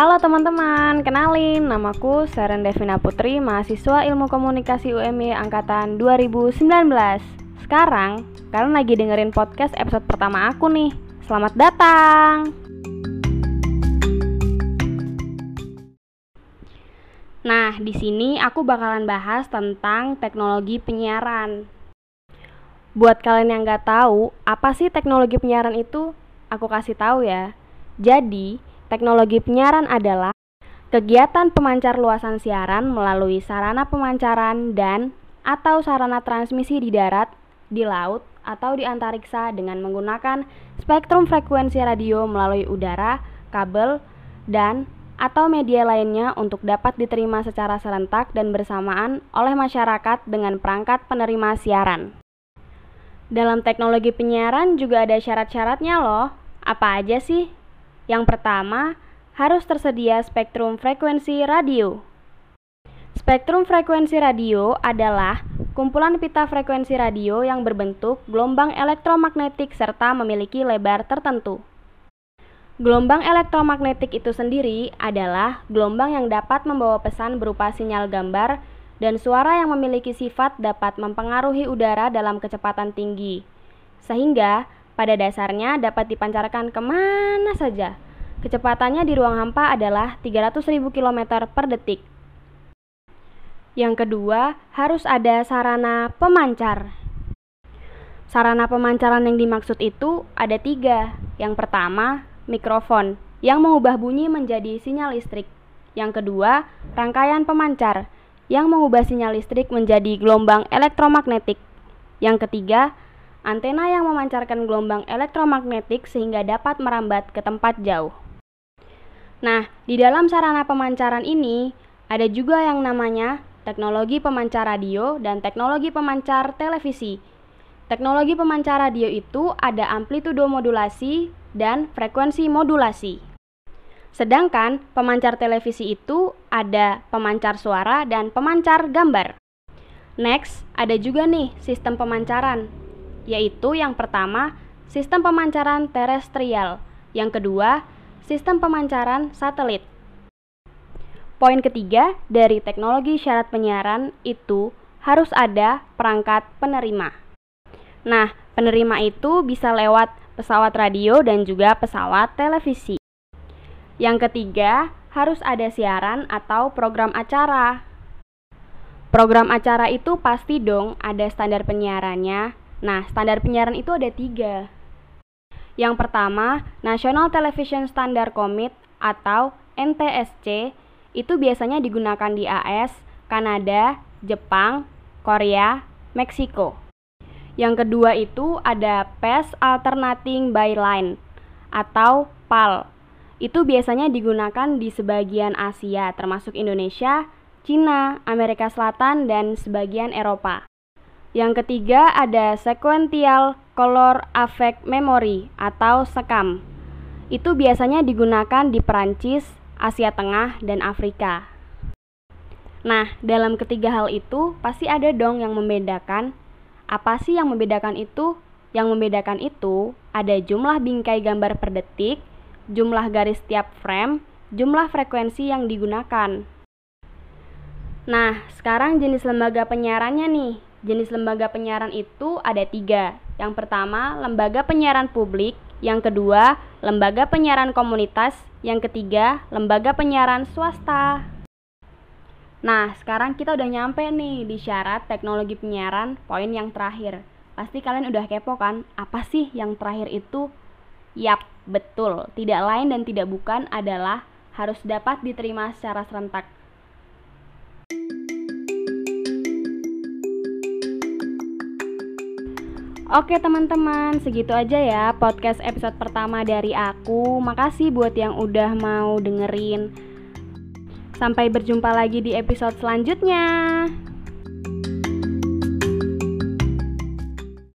Halo teman-teman, kenalin namaku Seren Devina Putri, mahasiswa Ilmu Komunikasi UMY angkatan 2019. Sekarang, kalian lagi dengerin podcast episode pertama aku nih. Selamat datang. Nah, di sini aku bakalan bahas tentang teknologi penyiaran. Buat kalian yang nggak tahu, apa sih teknologi penyiaran itu? Aku kasih tahu ya. Jadi, Teknologi penyiaran adalah kegiatan pemancar luasan siaran melalui sarana pemancaran dan atau sarana transmisi di darat, di laut, atau di antariksa dengan menggunakan spektrum frekuensi radio melalui udara, kabel, dan atau media lainnya untuk dapat diterima secara serentak dan bersamaan oleh masyarakat dengan perangkat penerima siaran. Dalam teknologi penyiaran juga ada syarat-syaratnya loh. Apa aja sih? Yang pertama, harus tersedia spektrum frekuensi radio. Spektrum frekuensi radio adalah kumpulan pita frekuensi radio yang berbentuk gelombang elektromagnetik serta memiliki lebar tertentu. Gelombang elektromagnetik itu sendiri adalah gelombang yang dapat membawa pesan berupa sinyal gambar dan suara yang memiliki sifat dapat mempengaruhi udara dalam kecepatan tinggi, sehingga pada dasarnya dapat dipancarkan ke mana saja. Kecepatannya di ruang hampa adalah 300.000 km per detik. Yang kedua, harus ada sarana pemancar. Sarana pemancaran yang dimaksud itu ada tiga. Yang pertama, mikrofon, yang mengubah bunyi menjadi sinyal listrik. Yang kedua, rangkaian pemancar, yang mengubah sinyal listrik menjadi gelombang elektromagnetik. Yang ketiga, antena yang memancarkan gelombang elektromagnetik sehingga dapat merambat ke tempat jauh. Nah, di dalam sarana pemancaran ini ada juga yang namanya teknologi pemancar radio dan teknologi pemancar televisi. Teknologi pemancar radio itu ada amplitudo modulasi dan frekuensi modulasi. Sedangkan pemancar televisi itu ada pemancar suara dan pemancar gambar. Next, ada juga nih sistem pemancaran yaitu yang pertama, sistem pemancaran terestrial, yang kedua, sistem pemancaran satelit. Poin ketiga dari teknologi syarat penyiaran itu harus ada perangkat penerima. Nah, penerima itu bisa lewat pesawat radio dan juga pesawat televisi. Yang ketiga, harus ada siaran atau program acara. Program acara itu pasti dong ada standar penyiarannya Nah, standar penyiaran itu ada tiga. Yang pertama, National Television Standard Commit atau NTSC itu biasanya digunakan di AS, Kanada, Jepang, Korea, Meksiko. Yang kedua itu ada PES Alternating Byline atau PAL. Itu biasanya digunakan di sebagian Asia termasuk Indonesia, Cina, Amerika Selatan, dan sebagian Eropa. Yang ketiga ada sequential color affect memory atau SECAM. Itu biasanya digunakan di Perancis, Asia Tengah, dan Afrika. Nah, dalam ketiga hal itu pasti ada dong yang membedakan. Apa sih yang membedakan itu? Yang membedakan itu ada jumlah bingkai gambar per detik, jumlah garis tiap frame, jumlah frekuensi yang digunakan. Nah, sekarang jenis lembaga penyiarannya nih. Jenis lembaga penyiaran itu ada tiga. Yang pertama, lembaga penyiaran publik. Yang kedua, lembaga penyiaran komunitas. Yang ketiga, lembaga penyiaran swasta. Nah, sekarang kita udah nyampe nih di syarat teknologi penyiaran poin yang terakhir. Pasti kalian udah kepo kan? Apa sih yang terakhir itu? Yap, betul. Tidak lain dan tidak bukan adalah harus dapat diterima secara serentak Oke teman-teman, segitu aja ya podcast episode pertama dari aku. Makasih buat yang udah mau dengerin. Sampai berjumpa lagi di episode selanjutnya.